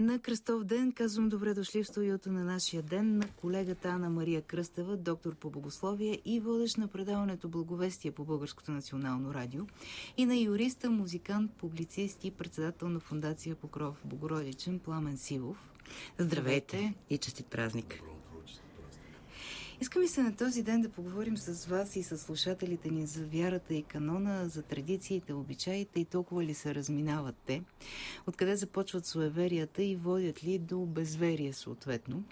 На Кръстов ден казвам добре дошли в студиото на нашия ден на колегата Ана Мария Кръстева, доктор по богословие и водещ на предаването Благовестие по Българското национално радио и на юриста, музикант, публицист и председател на фундация Покров Богородичен Пламен Сивов. Здравейте и честит празник! Искам и се на този ден да поговорим с вас и с слушателите ни за вярата и канона, за традициите, обичаите и толкова ли се разминават те, откъде започват суеверията и водят ли до безверие съответно.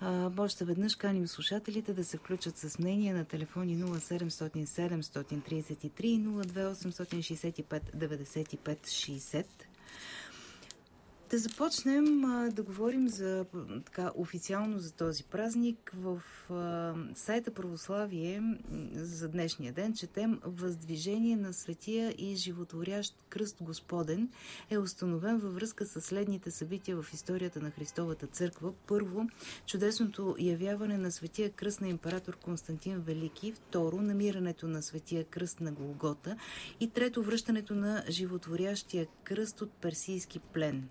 А, още веднъж каним слушателите да се включат с мнение на телефони 0700 733 и 02865 95 60. Да започнем а, да говорим за така официално за този празник. В а, сайта Православие за днешния ден четем Въздвижение на светия и животворящ кръст Господен е установен във връзка с следните събития в историята на Христовата църква. Първо, чудесното явяване на светия кръст на император Константин Велики. Второ, намирането на светия кръст на Голгота. И трето, връщането на животворящия кръст от персийски плен.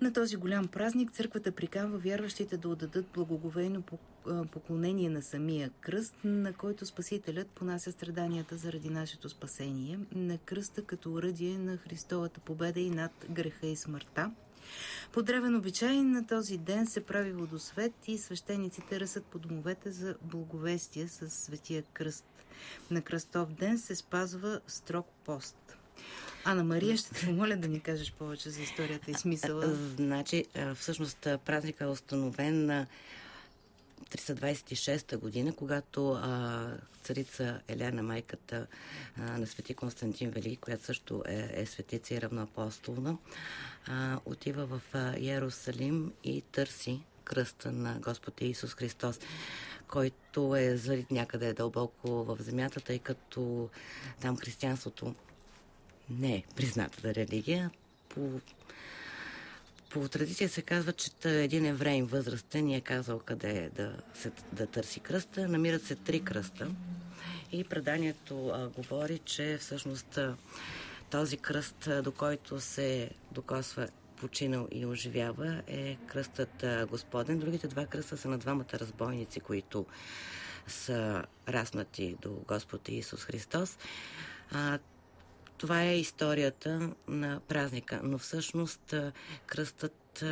На този голям празник църквата приканва вярващите да отдадат благоговейно поклонение на самия кръст, на който Спасителят понася страданията заради нашето спасение, на кръста като уръдие на Христовата победа и над греха и смъртта. По древен обичай на този ден се прави водосвет и свещениците ръсат по домовете за благовестие с светия кръст. На кръстов ден се спазва строг пост. Ана Мария, ще те помоля да ни кажеш повече за историята и смисъла. Значи, всъщност празника е установен на 326 година, когато а, царица Елена, майката а, на свети Константин Вели, която също е, е светица и равноапостолна, а, отива в а, Иерусалим и търси кръста на Господ Исус Христос който е зарит някъде дълбоко в земята, тъй като там християнството не е признатата религия. По, по традиция се казва, че един евреин възрастен ни е казал къде е да, се, да търси кръста. Намират се три кръста. И преданието а, говори, че всъщност този кръст, до който се докосва починал и оживява, е кръстът Господен. Другите два кръста са на двамата разбойници, които са раснати до Господ Исус Христос. А, това е историята на празника, но всъщност кръстът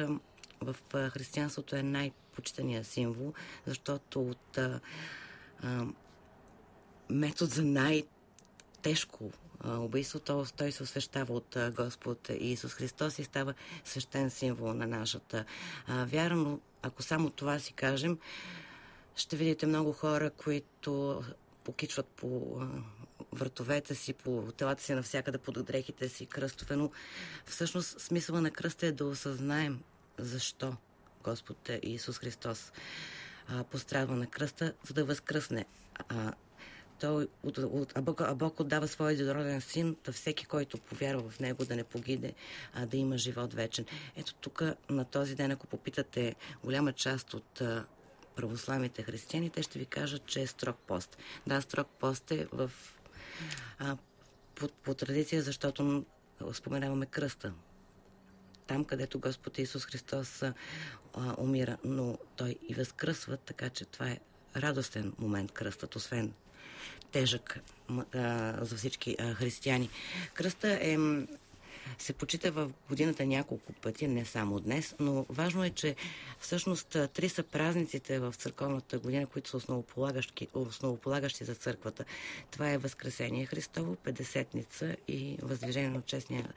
в християнството е най-почтения символ, защото от а, метод за най- тежко убийство, той се освещава от Господ Исус Христос и става свещен символ на нашата вяра, но ако само това си кажем, ще видите много хора, които покичват по вратовете си, по телата си навсякъде, под дрехите си, кръстове, но всъщност смисъла на кръста е да осъзнаем защо Господ Исус Христос а, пострадва на кръста, за да възкръсне. А, той от, от, а, Бог, а Бог отдава своя единороден син, да всеки, който повярва в него, да не погиде, а да има живот вечен. Ето тук на този ден, ако попитате голяма част от православните християни, те ще ви кажат, че е строг пост. Да, строг пост е в, а, по, по традиция, защото споменаваме кръста. Там, където Господ Исус Христос а, умира, но Той и възкръсва, така че това е радостен момент кръстът, освен тежък а, за всички а, християни. Кръста е се почита в годината няколко пъти, не само днес, но важно е, че всъщност три са празниците в църковната година, които са основополагащи, основополагащи за църквата. Това е Възкресение Христово, Педесетница и Въздвижение на честния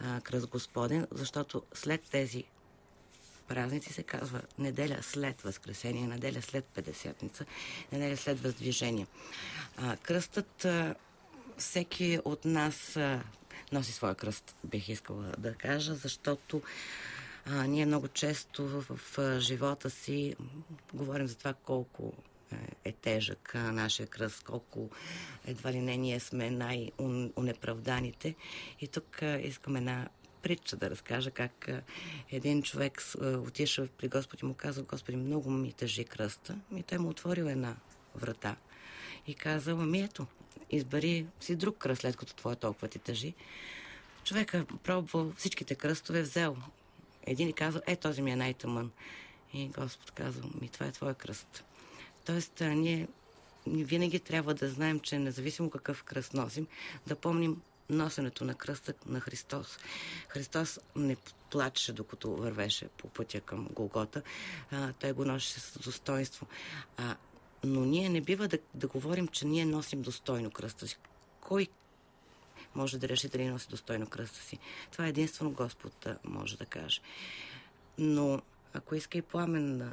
а, кръст Господен, защото след тези празници се казва неделя след Възкресение, неделя след Педесетница, неделя след Въздвижение. А, кръстът а, всеки от нас а, носи своя кръст, бих искала да кажа, защото а, ние много често в, в, в живота си говорим за това колко е, е тежък а, нашия кръст, колко едва ли не ние сме най-унеправданите. И тук а, искам една притча да разкажа как а, един човек а, отишъл при Господ и му казал, Господи, много ми тежи кръста. И той му отворил една врата и казал, ами ето, избери си друг кръст, след като твоя толкова ти тъжи. Човека пробвал всичките кръстове, взел един казва, е, този ми е най-тъмън. И Господ казва, ми това е твоя кръст. Тоест, ние винаги трябва да знаем, че независимо какъв кръст носим, да помним носенето на кръста на Христос. Христос не плачеше, докато вървеше по пътя към Голгота. А, той го носеше с достоинство. А, но ние не бива да, да говорим, че ние носим достойно кръста си. Кой може да реши дали носи достойно кръста си? Това е единствено Господ може да каже. Но ако иска и пламен да,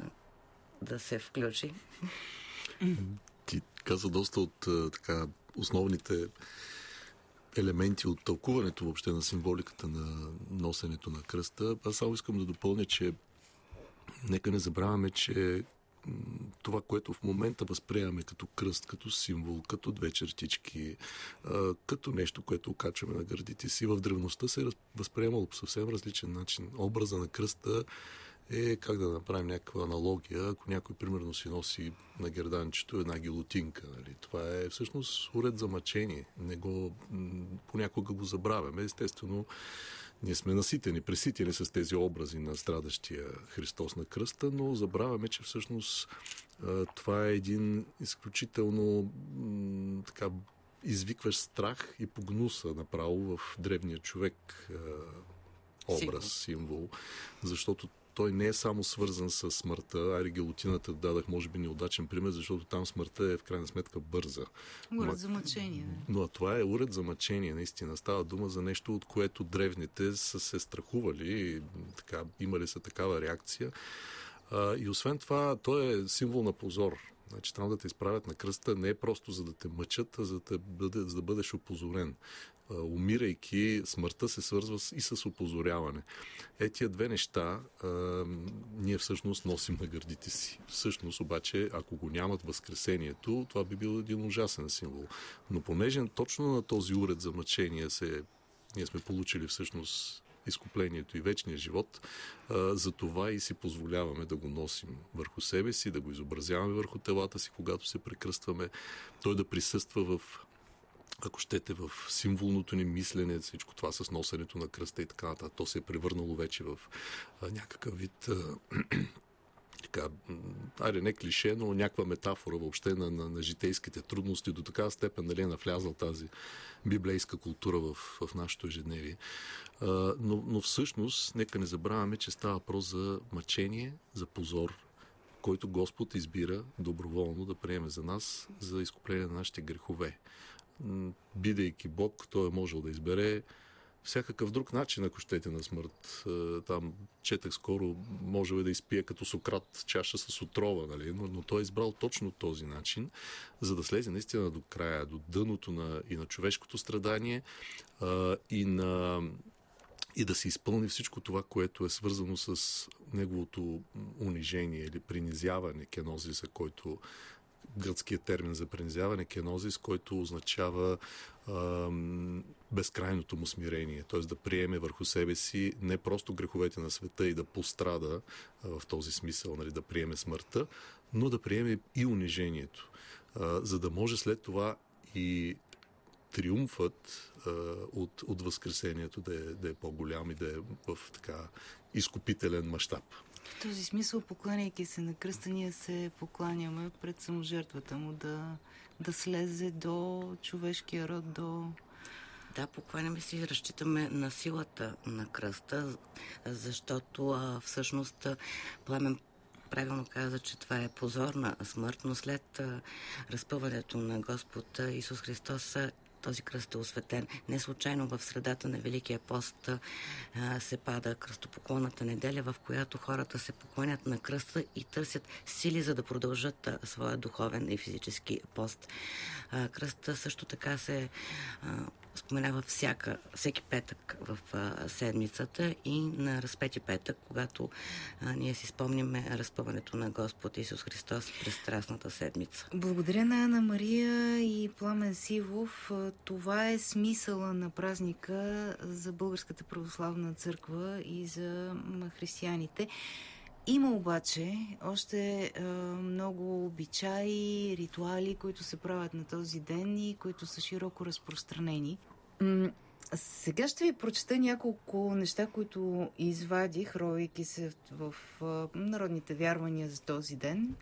да се включи. Ти каза доста от така основните елементи от тълкуването въобще на символиката на носенето на кръста. Аз само искам да допълня, че нека не забравяме, че това, което в момента възприемаме като кръст, като символ, като две чертички, като нещо, което окачваме на гърдите си, в древността се е възприемало по съвсем различен начин. Образа на кръста е как да направим някаква аналогия, ако някой примерно си носи на герданчето една гилотинка. Нали? Това е всъщност уред за мъчение. Не го, понякога го забравяме. Естествено, ние сме наситени, преситени с тези образи на страдащия Христос на кръста, но забравяме, че всъщност това е един изключително така извикващ страх и погнуса направо в древния човек образ, символ, защото той не е само свързан с смъртта. Ари гилотината дадах, може би, неудачен пример, защото там смъртта е в крайна сметка бърза. Уред за мъчение. Но това е уред за мъчение, наистина. Става дума за нещо, от което древните са се страхували, така, имали са такава реакция. А, и освен това, той е символ на позор. Значи трябва да те изправят на кръста не е просто за да те мъчат, а за да, бъде, за да бъдеш опозорен умирайки, смъртта се свързва и с опозоряване. Е, тия две неща а, ние всъщност носим на гърдите си. Всъщност обаче, ако го нямат възкресението, това би бил един ужасен символ. Но понеже точно на този уред за мъчение се, ние сме получили всъщност изкуплението и вечния живот, за това и си позволяваме да го носим върху себе си, да го изобразяваме върху телата си, когато се прекръстваме, той да присъства в ако щете, в символното ни мислене, всичко това с носенето на кръста и така нататък, то се е превърнало вече в някакъв вид така, айде не клише, но някаква метафора въобще на, на, на житейските трудности. До такава степен нали, е навлязал тази библейска култура в, в нашето ежедневие. А, но, но всъщност, нека не забравяме, че става въпрос за мъчение, за позор, който Господ избира доброволно да приеме за нас, за изкупление на нашите грехове бидейки Бог, той е можел да избере всякакъв друг начин, ако щете на смърт. Е, там четах скоро, може да изпие като Сократ чаша с отрова, нали? но, но той е избрал точно този начин, за да слезе наистина до края, до дъното на, и на човешкото страдание а, и на и да се изпълни всичко това, което е свързано с неговото унижение или принизяване, кенозиса, който гръцкият термин за принизяване, кенозис, който означава а, безкрайното му смирение, т.е. да приеме върху себе си не просто греховете на света и да пострада в този смисъл, нали, да приеме смъртта, но да приеме и унижението, за да може след това и триумфът от, от Възкресението да е, да е по-голям и да е в така изкупителен мащаб. В този смисъл, покланяйки се на кръста, ние се покланяме пред саможертвата му да, да слезе до човешкия род, до... Да, покланяме се и разчитаме на силата на кръста, защото а, всъщност Пламен правилно каза, че това е позорна смърт, но след а, разпъването на Господ Исус Христос този кръст е осветен. Не случайно в средата на Великия пост а, се пада кръстопоклонната неделя, в която хората се поклонят на кръста и търсят сили, за да продължат а, своя духовен и физически пост. А, кръста също така се а, споменава всяка, всеки петък в а, седмицата и на разпети петък, когато а, ние си спомняме разпъването на Господ Исус Христос през Страстната седмица. Благодаря на Ана Мария и Пламен Сивов. Това е смисъла на празника за Българската православна църква и за християните. Има обаче още е, много обичаи, ритуали, които се правят на този ден и които са широко разпространени. Сега ще ви прочета няколко неща, които извадих, ровейки се в народните вярвания за този ден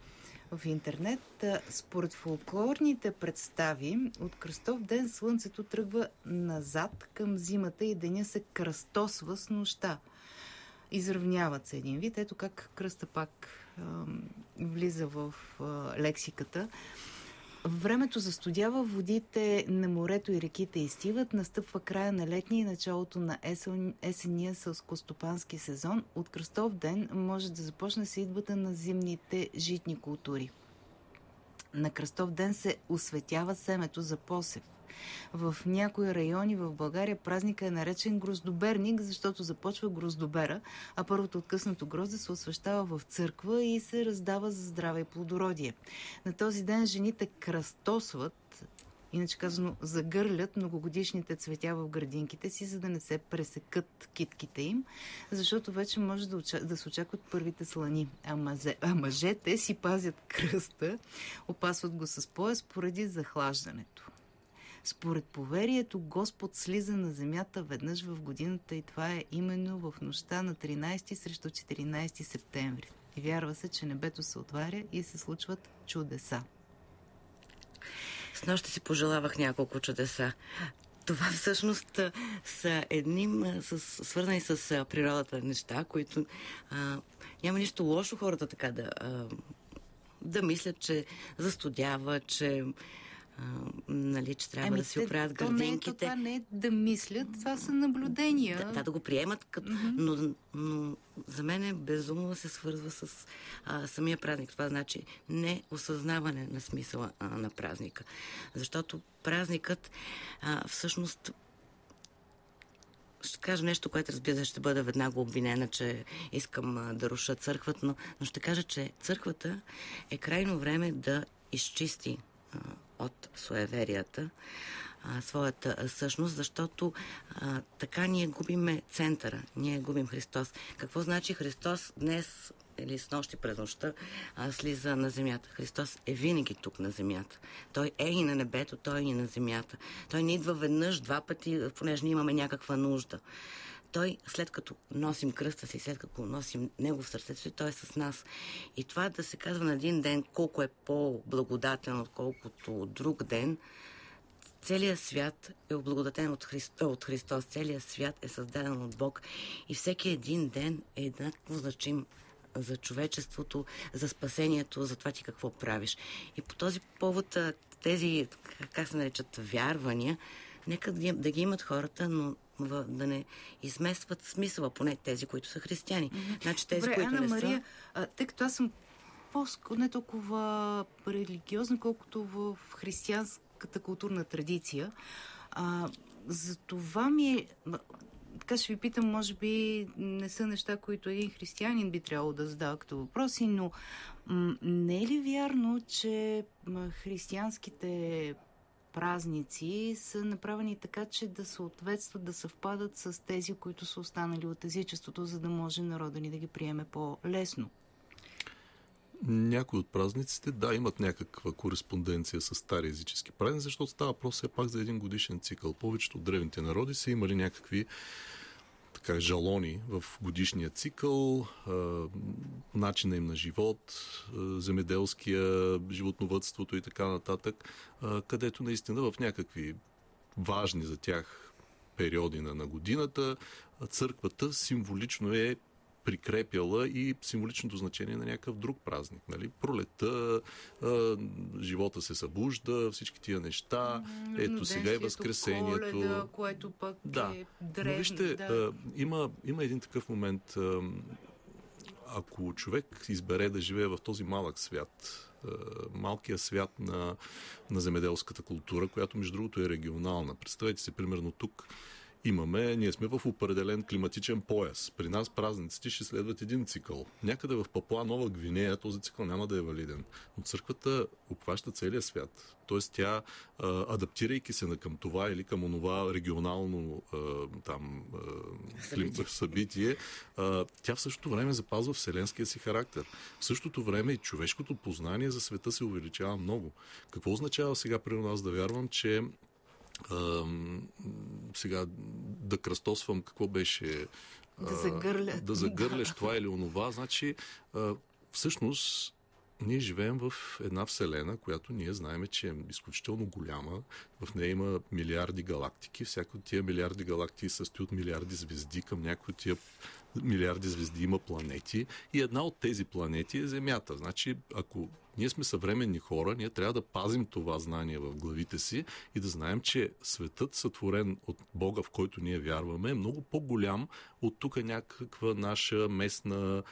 в интернет. Според фолклорните представи, от кръстов ден слънцето тръгва назад към зимата и деня се кръстосва с нощта. Изравняват се един вид. Ето как кръста пак а, влиза в а, лексиката. Времето застудява, водите на морето и реките изтиват, настъпва края на летния и началото на есен, есения сълскостопански сезон. От кръстов ден може да започне се идвата на зимните житни култури. На кръстов ден се осветява семето за посев – в някои райони в България празника е наречен гроздоберник, защото започва гроздобера, а първото откъснато грозде се освещава в църква и се раздава за здраве и плодородие. На този ден жените кръстосват иначе казано, загърлят многогодишните цветя в градинките си, за да не се пресекат китките им, защото вече може да, уча... да се очакват първите слани. А, мазе... а мъжете си пазят кръста, опасват го с пояс поради захлаждането. Според поверието, Господ слиза на земята веднъж в годината и това е именно в нощта на 13 срещу 14 септември. И вярва се, че небето се отваря и се случват чудеса. С нощи си пожелавах няколко чудеса. Това всъщност са едни с, свързани с природата неща, които а, няма нищо лошо хората така да, а, да мислят, че застудява, че нали, че трябва ами, да си оправят градинките. Това не е да мислят, това са наблюдения. Да, да, да го приемат, като, mm-hmm. но, но за мен е безумно се свързва с а, самия празник. Това значи не осъзнаване на смисъла а, на празника. Защото празникът а, всъщност ще кажа нещо, което разбира се ще бъда веднага обвинена, че искам а, да руша църквата, но, но ще кажа, че църквата е крайно време да изчисти а, от суеверията, своята същност, защото а, така ние губиме центъра, ние губим Христос. Какво значи Христос днес или с нощи през нощта а, слиза на земята. Христос е винаги тук на земята. Той е и на небето, той е и на земята. Той не идва веднъж, два пъти, понеже ние имаме някаква нужда той, след като носим кръста си, след като носим него в сърцето си, той е с нас. И това да се казва на един ден колко е по-благодатен, отколкото друг ден, целият свят е облагодатен от, Христо, от Христос, целият свят е създаден от Бог и всеки един ден е еднакво значим за човечеството, за спасението, за това ти какво правиш. И по този повод тези, как се наричат, вярвания, нека да ги имат хората, но да не изместват смисъла, поне тези, които са християни. Mm-hmm. Значи тези, Добре, които Ана не Мария, са... тъй като аз съм по не толкова религиозна, колкото в християнската културна традиция, а, за това ми е... Така ще ви питам, може би не са неща, които един християнин би трябвало да задава като въпроси, но м- не е ли вярно, че християнските празници са направени така, че да съответстват, да съвпадат с тези, които са останали от езичеството, за да може народа ни да ги приеме по-лесно. Някои от празниците, да, имат някаква кореспонденция с стари езически празници, защото става просто все пак за един годишен цикъл. Повечето от древните народи са имали някакви така, жалони в годишния цикъл, начина им на живот, земеделския, животновътството и така нататък, където наистина в някакви важни за тях периоди на, на годината, църквата символично е прикрепяла и символичното значение на някакъв друг празник. Нали? Пролета, а, живота се събужда, всички тия неща. Ето сега е Възкресението. Коледа, което пък да. е древни. Но вижте, да. а, има, има един такъв момент. А, ако човек избере да живее в този малък свят, малкия свят на, на земеделската култура, която между другото е регионална. Представете си, примерно тук имаме, ние сме в определен климатичен пояс. При нас празниците ще следват един цикъл. Някъде в Папуа Нова Гвинея този цикъл няма да е валиден. Но църквата обхваща целия свят. Тоест тя, адаптирайки се към това или към онова регионално там събитие, събитие тя в същото време запазва вселенския си характер. В същото време и човешкото познание за света се увеличава много. Какво означава сега при нас да вярвам, че а, сега да кръстосвам какво беше да загърля. да загърляш това или онова. Значи, а, всъщност, ние живеем в една вселена, която ние знаем, че е изключително голяма. В нея има милиарди галактики. Всяко от тия милиарди галактики състои от милиарди звезди. Към някои от тия милиарди звезди има планети. И една от тези планети е Земята. Значи, ако ние сме съвременни хора, ние трябва да пазим това знание в главите си и да знаем, че светът, сътворен от Бога, в който ние вярваме, е много по-голям от тук някаква наша местна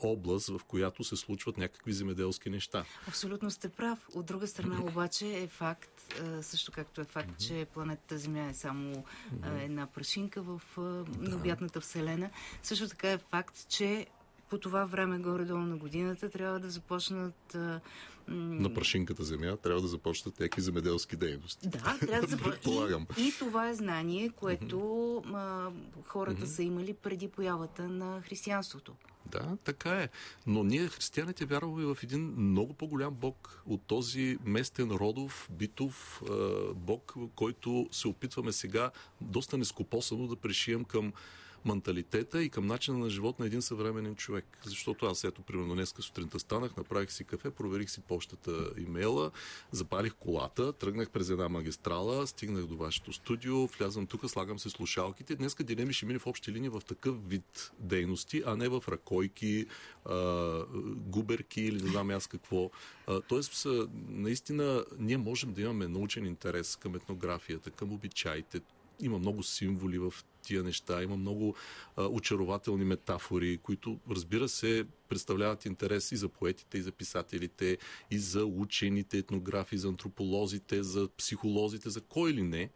област, в която се случват някакви земеделски неща. Абсолютно сте прав. От друга страна обаче е факт, също както е факт, mm-hmm. че планетата Земя е само mm-hmm. една прашинка в необятната да. Вселена. Също така е факт, че по това време, горе-долу на годината, трябва да започнат... А, на прашинката земя трябва да започнат някакви земеделски дейности. Да, трябва да започнат. И, и това е знание, което а, хората са имали преди появата на християнството. Да, така е. Но ние, християните, вярваме в един много по-голям Бог от този местен, родов, битов е, Бог, който се опитваме сега доста нескопосано да пришием към менталитета и към начина на живот на един съвременен човек. Защото аз ето, примерно, днес сутринта станах, направих си кафе, проверих си почтата, имейла, запалих колата, тръгнах през една магистрала, стигнах до вашето студио, влязам тук, слагам се слушалките. Днес дилеми ще мине в общи линии в такъв вид дейности, а не в ръкойки, а, губерки или не знам аз какво. А, тоест, наистина, ние можем да имаме научен интерес към етнографията, към обичаите. Има много символи в тия неща. Има много а, очарователни метафори, които, разбира се, представляват интерес и за поетите, и за писателите, и за учените, етнографи, за антрополозите, за психолозите, за кой ли не.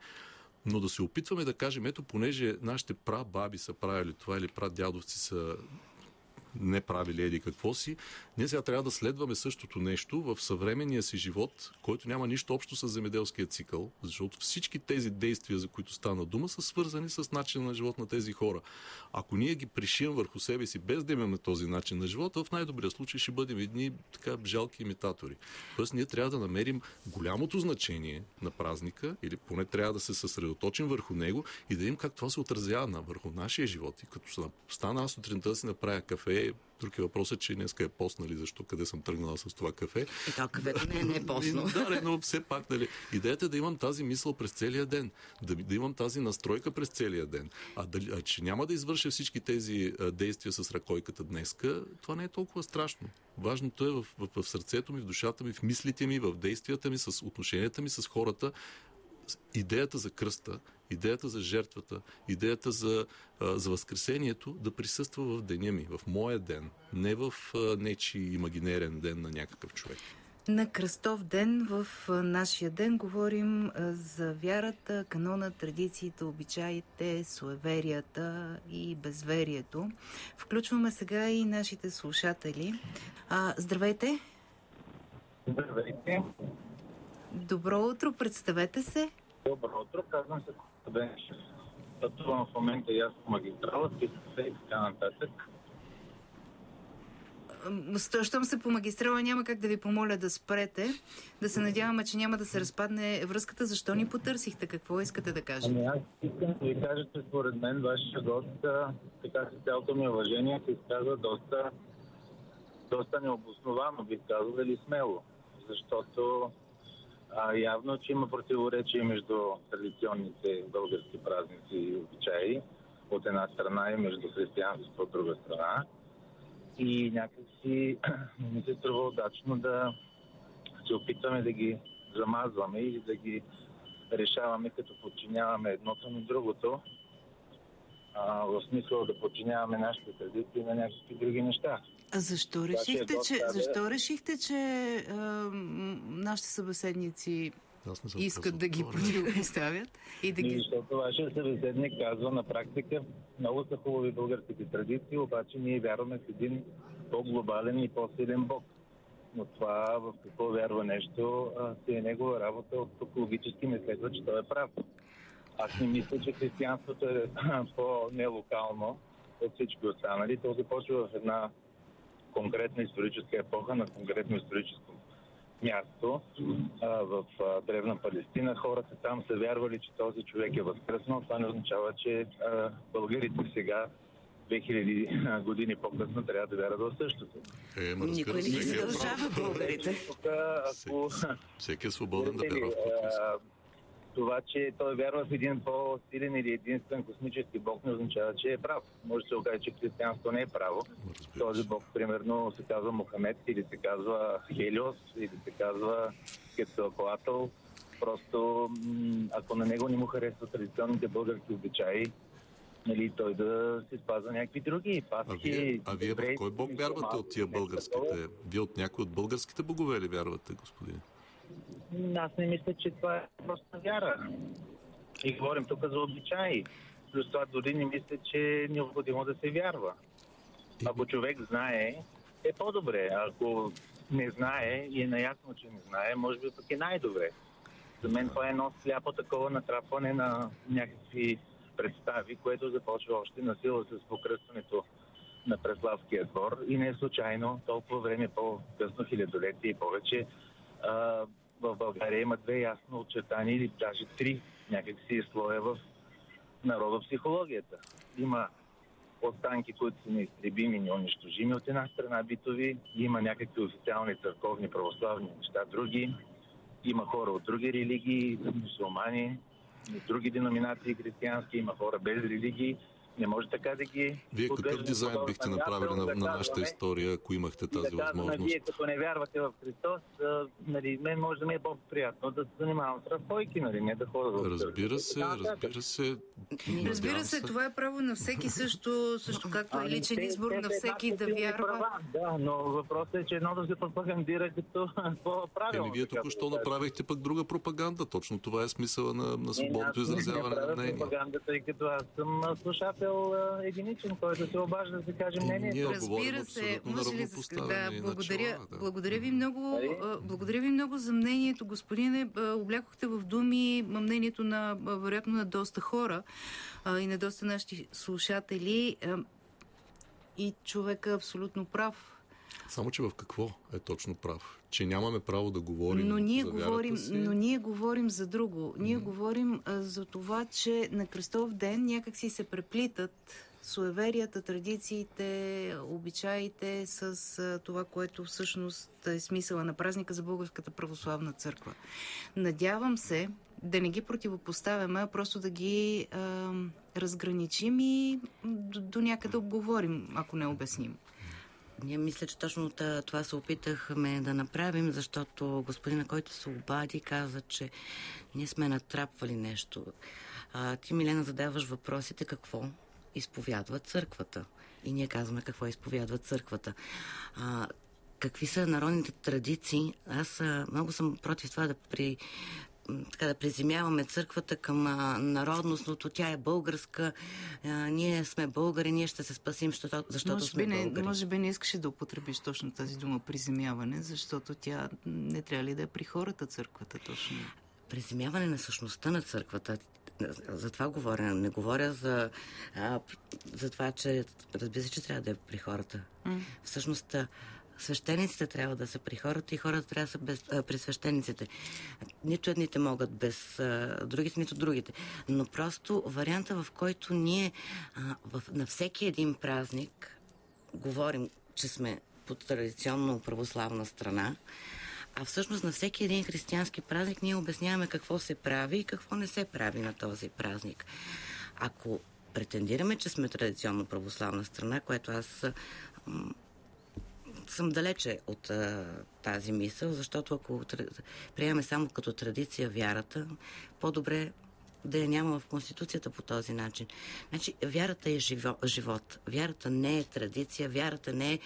Но да се опитваме да кажем, ето, понеже нашите прабаби са правили това или прадядовци са не правили еди какво си. Ние сега трябва да следваме същото нещо в съвременния си живот, който няма нищо общо с земеделския цикъл, защото всички тези действия, за които стана дума, са свързани с начина на живот на тези хора. Ако ние ги пришием върху себе си, без да имаме този начин на живота, в най-добрия случай ще бъдем едни така жалки имитатори. Тоест ние трябва да намерим голямото значение на празника, или поне трябва да се съсредоточим върху него и да видим как това се отразява върху нашия живот. И като стана аз сутринта да си направя кафе, Друг е въпросът, че днеска е пост, нали, защо къде съм тръгнала с това кафе. И то кафето не, не е постно. да, но все пак, нали, идеята е да имам тази мисъл през целия ден, да, да имам тази настройка през целия ден. А, дали, а че няма да извърша всички тези а, действия с ръкойката днеска, това не е толкова страшно. Важното е в, в, в сърцето ми, в душата ми, в мислите ми, в действията ми, с отношенията ми с хората, идеята за кръста, идеята за жертвата, идеята за, за възкресението да присъства в деня ми, в моя ден, не в нечи имагинерен ден на някакъв човек. На кръстов ден в нашия ден говорим за вярата, канона, традициите, обичаите, суеверията и безверието. Включваме сега и нашите слушатели. А, здравейте! Здравейте! Добро утро, представете се. Добро утро, казвам се Костаденшев. Пътувам в момента и аз по магистрала, се и така нататък. Щом се по магистрала, няма как да ви помоля да спрете. Да се надяваме, че няма да се разпадне връзката. Защо ни потърсихте? Какво искате да кажете? Ами аз искам да ви кажа, че според мен вашия гост, така с цялото ми уважение, се изказва доста, доста необосновано, бих казал, или смело. Защото а, явно, че има противоречие между традиционните български празници и обичаи от една страна и между християнството от друга страна. И някакси ми се струва удачно да се опитваме да ги замазваме или да ги решаваме, като подчиняваме едното на другото, а, в смисъл да подчиняваме нашите традиции на някакви други неща. А защо решихте, че, защо решихте, че а, нашите събеседници искат да ги противопоставят и да ги... Защото вашия събеседник казва на практика много са хубави българските традиции, обаче ние вярваме в един по-глобален и по-силен Бог. Но това в какво вярва нещо си е негова работа. От тук логически не следва, че той е прав. Аз не мисля, че християнството е по-нелокално от всички останали. То започва в една конкретна историческа епоха, на конкретно историческо място а, в а, Древна Палестина. Хората там са вярвали, че този човек е възкръснал. Това не означава, че а, българите сега 2000 години по-късно трябва да вярват в същото. Е, ма, Никой не ги е задължава българите. Тук, ако... Всеки е свободен да вярва в това, че той вярва в един по-силен или единствен космически бог, не означава, че е прав. Може да се окаже, че християнство не е право. Този бог, примерно, се казва Мохамед, или се казва Хелиос, или се казва Кецалкоатъл. Просто, ако на него не му харесват традиционните български обичаи, нали, той да се спазва някакви други А паски. вие, а вие в кой бог вярвате от тия българските? Вие от някой от българските богове ли вярвате, господине? Аз не мисля, че това е просто вяра. И говорим тук за обичаи. Плюс това дори не мисля, че е необходимо да се вярва. Ако човек знае, е по-добре. Ако не знае и е наясно, че не знае, може би пък е най-добре. За мен това е едно сляпо такова натрапване на някакви представи, което започва още на сила с покръстването на Преславския двор и не е случайно толкова време по-късно, хилядолетие и повече, в България има две ясно очертани или даже три някакси слоя в народопсихологията. Има останки, които са неизтребими, неунищожими от една страна битови, има някакви официални църковни православни неща, други, има хора от други религии, мусулмани, други деноминации християнски, има хора без религии. Не може така да ги... Вие какъв дизайн бихте направили на, да на нашата история, ако имахте и да тази казваме, възможност? вие като не вярвате в Христос, а, нали, мен може да ми е по-приятно да се занимавам с разпойки, нали, не да ходя в. Разбира се, разбира се. Разбира се, това е право на всеки също, също както е Ами, личен те- избор те на всеки еднакви да силни вярва. права. Да, но въпросът е, че едно да се пропагандира като по-правилно. Еми, вие току-що направихте пък друга пропаганда. Точно това е смисъла на, на свободното аз не изразяване на мнение. пропаганда, тъй като аз съм а, слушател единичен, който се обажда да се каже мнението. ние- Разбира се, може ли да, благодаря, начала, да. благодаря ви много, Нали? а, благодаря ви много за мнението, господине. Облякохте в думи мнението на, вероятно, на доста хора а, и на доста наши слушатели. А, И човека е абсолютно прав. Само, че в какво е точно прав? Че нямаме право да говорим Но ние, за говорим, си? но ние говорим за друго. Ние говорим а, за това, че на Кръстов ден някакси се преплитат суеверията, традициите, обичаите с а, това, което всъщност е смисъла на празника за Българската православна църква. Надявам се да не ги противопоставяме, а просто да ги а, разграничим и до, до някъде обговорим, ако не обясним. Ние мисля, че точно това се опитахме да направим, защото господина, който се обади, каза, че ние сме натрапвали нещо. А, ти, Милена, задаваш въпросите какво изповядва църквата. И ние казваме какво изповядва църквата. А, какви са народните традиции? Аз а, много съм против това да при така да приземяваме църквата към а, народностното. Тя е българска, а, ние сме българи, ние ще се спасим, защото, защото може, сме би не, българи. може би не искаше да употребиш точно тази дума приземяване, защото тя не трябва ли да е при хората църквата точно. Приземяване на същността на църквата. За това говоря. Не говоря за, а, за това, че разбира се, че трябва да е при хората. М. Всъщност, свещениците трябва да са при хората и хората трябва да са без, а, при свещениците. Нито едните могат без а, другите, нито другите. Но просто варианта, в който ние а, в, на всеки един празник говорим, че сме по традиционно православна страна, а всъщност на всеки един християнски празник ние обясняваме какво се прави и какво не се прави на този празник. Ако претендираме, че сме традиционно православна страна, което аз съм далече от а, тази мисъл, защото ако приемаме само като традиция вярата, по-добре да я няма в Конституцията по този начин. Значи, вярата е живо, живот. Вярата не е традиция, вярата не е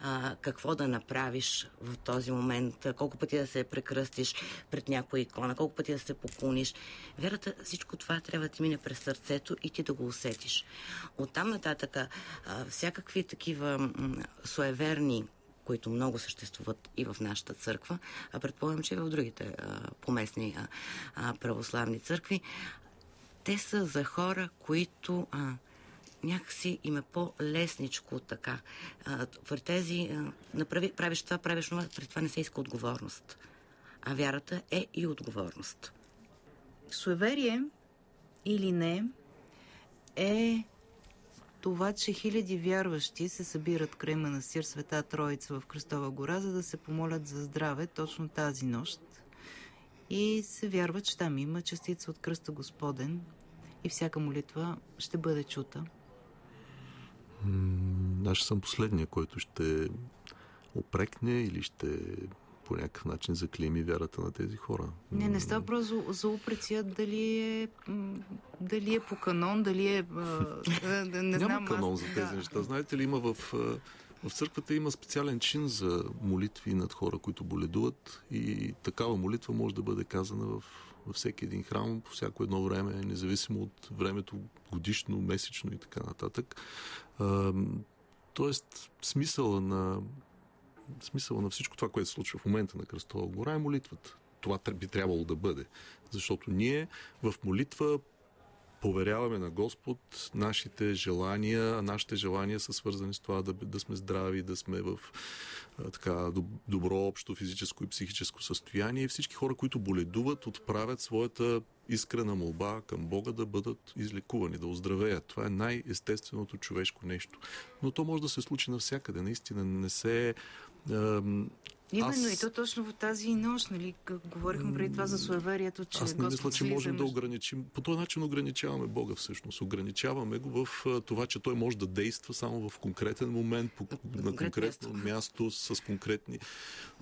а, какво да направиш в този момент, колко пъти да се прекръстиш пред някоя икона, колко пъти да се поклониш. Вярата, всичко това трябва да ти мине през сърцето и ти да го усетиш. Оттам нататък, а, всякакви такива м- суеверни които много съществуват и в нашата църква, а предполагам, че и в другите а, поместни а, а, православни църкви, те са за хора, които а, някакси им е по-лесничко така. А, при тези, а, направи, правиш това, правиш това, при това не се иска отговорност. А вярата е и отговорност. Суеверие или не е това, че хиляди вярващи се събират край манастир Света Троица в Кръстова гора, за да се помолят за здраве точно тази нощ. И се вярва, че там има частица от кръста Господен и всяка молитва ще бъде чута. Аз съм последния, който ще опрекне или ще по някакъв начин заклейми вярата на тези хора. Не, не става просто за, за дали е, дали е по канон, дали е... А, не Няма знам, канон аз, за тези да. неща. Знаете ли, има в, в църквата има специален чин за молитви над хора, които боледуват и такава молитва може да бъде казана в, във всеки един храм, по всяко едно време, независимо от времето годишно, месечно и така нататък. Тоест, смисъла на смисъла на всичко това, което се случва в момента на Кръстова гора е молитвата. Това би трябвало да бъде. Защото ние в молитва поверяваме на Господ нашите желания, а нашите желания са свързани с това да, да сме здрави, да сме в а, така, добро общо физическо и психическо състояние. И всички хора, които боледуват, отправят своята искрена молба към Бога да бъдат излекувани, да оздравеят. Това е най-естественото човешко нещо. Но то може да се случи навсякъде. Наистина не се Именно аз... и то точно в тази нощ, нали, говорихме преди това за суеверието, че Аз не мисля, че можем да ограничим. По този начин ограничаваме Бога всъщност. Ограничаваме го в това, че той може да действа само в конкретен момент, по, на, на конкретно място. място, с конкретни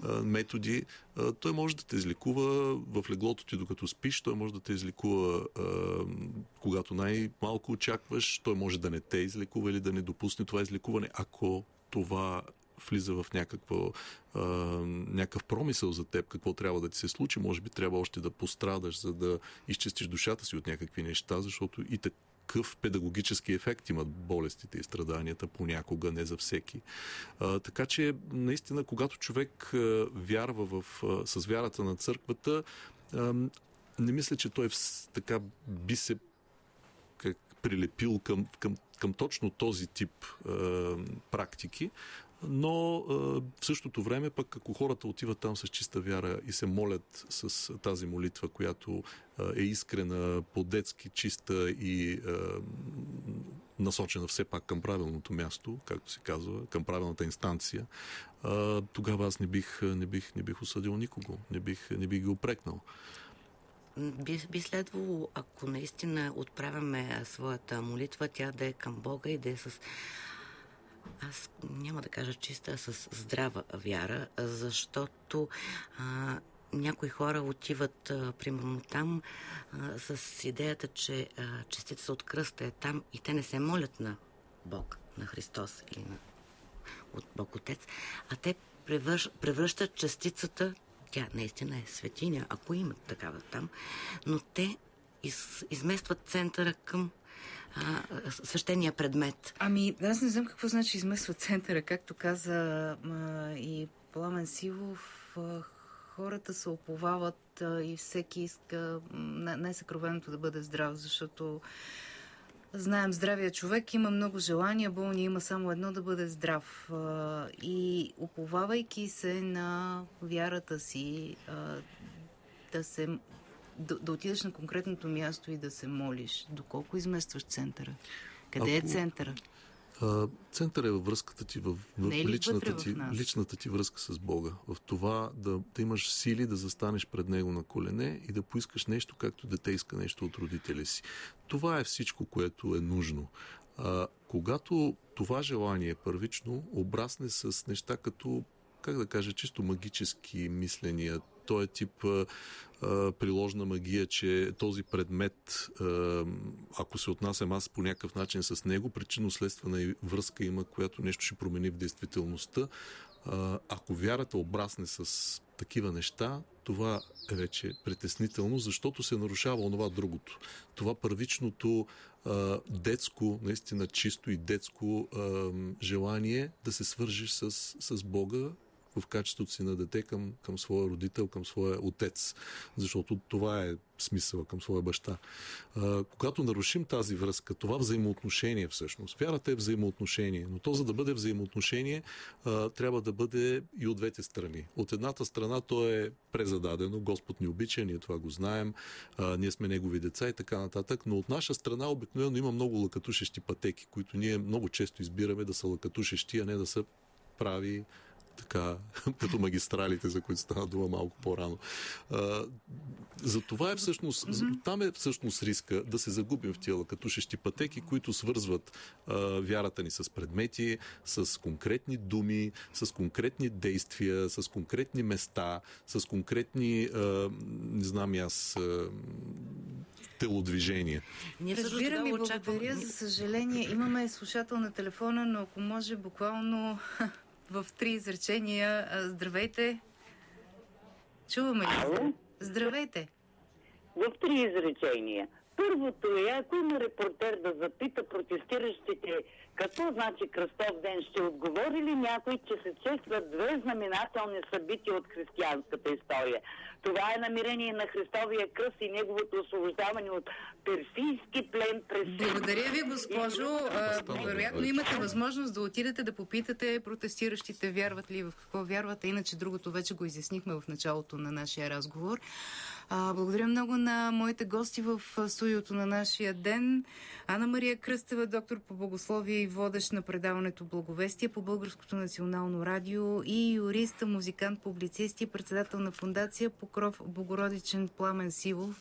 а, методи. А, той може да те излекува в леглото ти докато спиш, той може да те излекува а, когато най-малко очакваш, той може да не те излекува или да не допусне това излекуване, ако това влиза в някакво, а, някакъв промисъл за теб, какво трябва да ти се случи. Може би трябва още да пострадаш, за да изчистиш душата си от някакви неща, защото и такъв педагогически ефект имат болестите и страданията понякога, не за всеки. А, така че, наистина, когато човек а, вярва в, а, с вярата на църквата, а, не мисля, че той така би се как, прилепил към, към, към точно този тип а, практики, но в същото време пък ако хората отиват там с чиста вяра и се молят с тази молитва, която е искрена, по-детски чиста и насочена все пак към правилното място, както се казва, към правилната инстанция, тогава аз не бих, не бих, не бих осъдил никого, не бих, не бих ги опрекнал. Би, би следвало, ако наистина отправяме своята молитва, тя да е към Бога и да е с аз няма да кажа чиста, с здрава вяра, защото а, някои хора отиват, а, примерно там, а, с идеята, че а, частица от кръста е там и те не се молят на Бог, на Христос или на от Бог Отец, а те превърш, превръщат частицата, тя наистина е светиня, ако имат такава там, но те из, изместват центъра към а, свещения предмет. Ами, аз не знам какво значи измесва центъра. Както каза а, и Пламен Силов, а, хората се оповават а, и всеки иска най-съкровеното да бъде здрав, защото Знаем, здравия човек има много желания, болни има само едно да бъде здрав. И уповавайки се на вярата си, да се да, да отидеш на конкретното място и да се молиш. Доколко изместваш центъра? Къде е Ако... е центъра? Център е във връзката ти, в, в е личната, ти, в личната ти връзка с Бога. В това да, да имаш сили да застанеш пред Него на колене и да поискаш нещо, както дете иска нещо от родителя си. Това е всичко, което е нужно. А, когато това желание първично обрасне с неща като как да кажа, чисто магически мисления, този тип а, а, приложна магия, че този предмет, ако се отнасям аз по някакъв начин с него, причинно-следствена връзка има, която нещо ще промени в действителността. Ако вярата обрасне с такива неща, това е вече притеснително, защото се нарушава онова другото. Това първичното детско, наистина чисто и детско желание да се свържиш с, с Бога в качеството си на дете към, към своя родител, към своя отец. Защото това е смисъла към своя баща. А, когато нарушим тази връзка, това взаимоотношение всъщност, вярата е взаимоотношение, но то за да бъде взаимоотношение, а, трябва да бъде и от двете страни. От едната страна то е презададено, Господ ни обича, ние това го знаем, а, ние сме негови деца и така нататък, но от наша страна обикновено има много лъкатушещи пътеки, които ние много често избираме да са лъкатушещи, а не да са прави така, като магистралите, за които стана дума малко по-рано. А, за това е всъщност, mm-hmm. там е всъщност риска да се загубим в тия катушещи пътеки, които свързват а, вярата ни с предмети, с конкретни думи, с конкретни действия, с конкретни места, с конкретни, а, не знам аз, а, телодвижения. Разбирам и благодаря. За съжаление, имаме слушател на телефона, но ако може буквално в три изречения. Здравейте! Чуваме ли? Здравейте! В три изречения. Първото е, ако има репортер да запита протестиращите какво значи Кръстов ден, ще отговори ли някой, че се честват две знаменателни събития от християнската история? Това е намерение на Христовия кръст и неговото освобождаване от персийски плен през... Благодаря ви, госпожо. И... Вероятно имате възможност да отидете да попитате протестиращите вярват ли в какво вярват, иначе другото вече го изяснихме в началото на нашия разговор. А, благодаря много на моите гости в студиото на нашия ден. Ана Мария Кръстева, доктор по богословие и водещ на предаването Благовестие по Българското национално радио и юрист, музикант, публицист и председател на фундация Покров Богородичен Пламен Силов.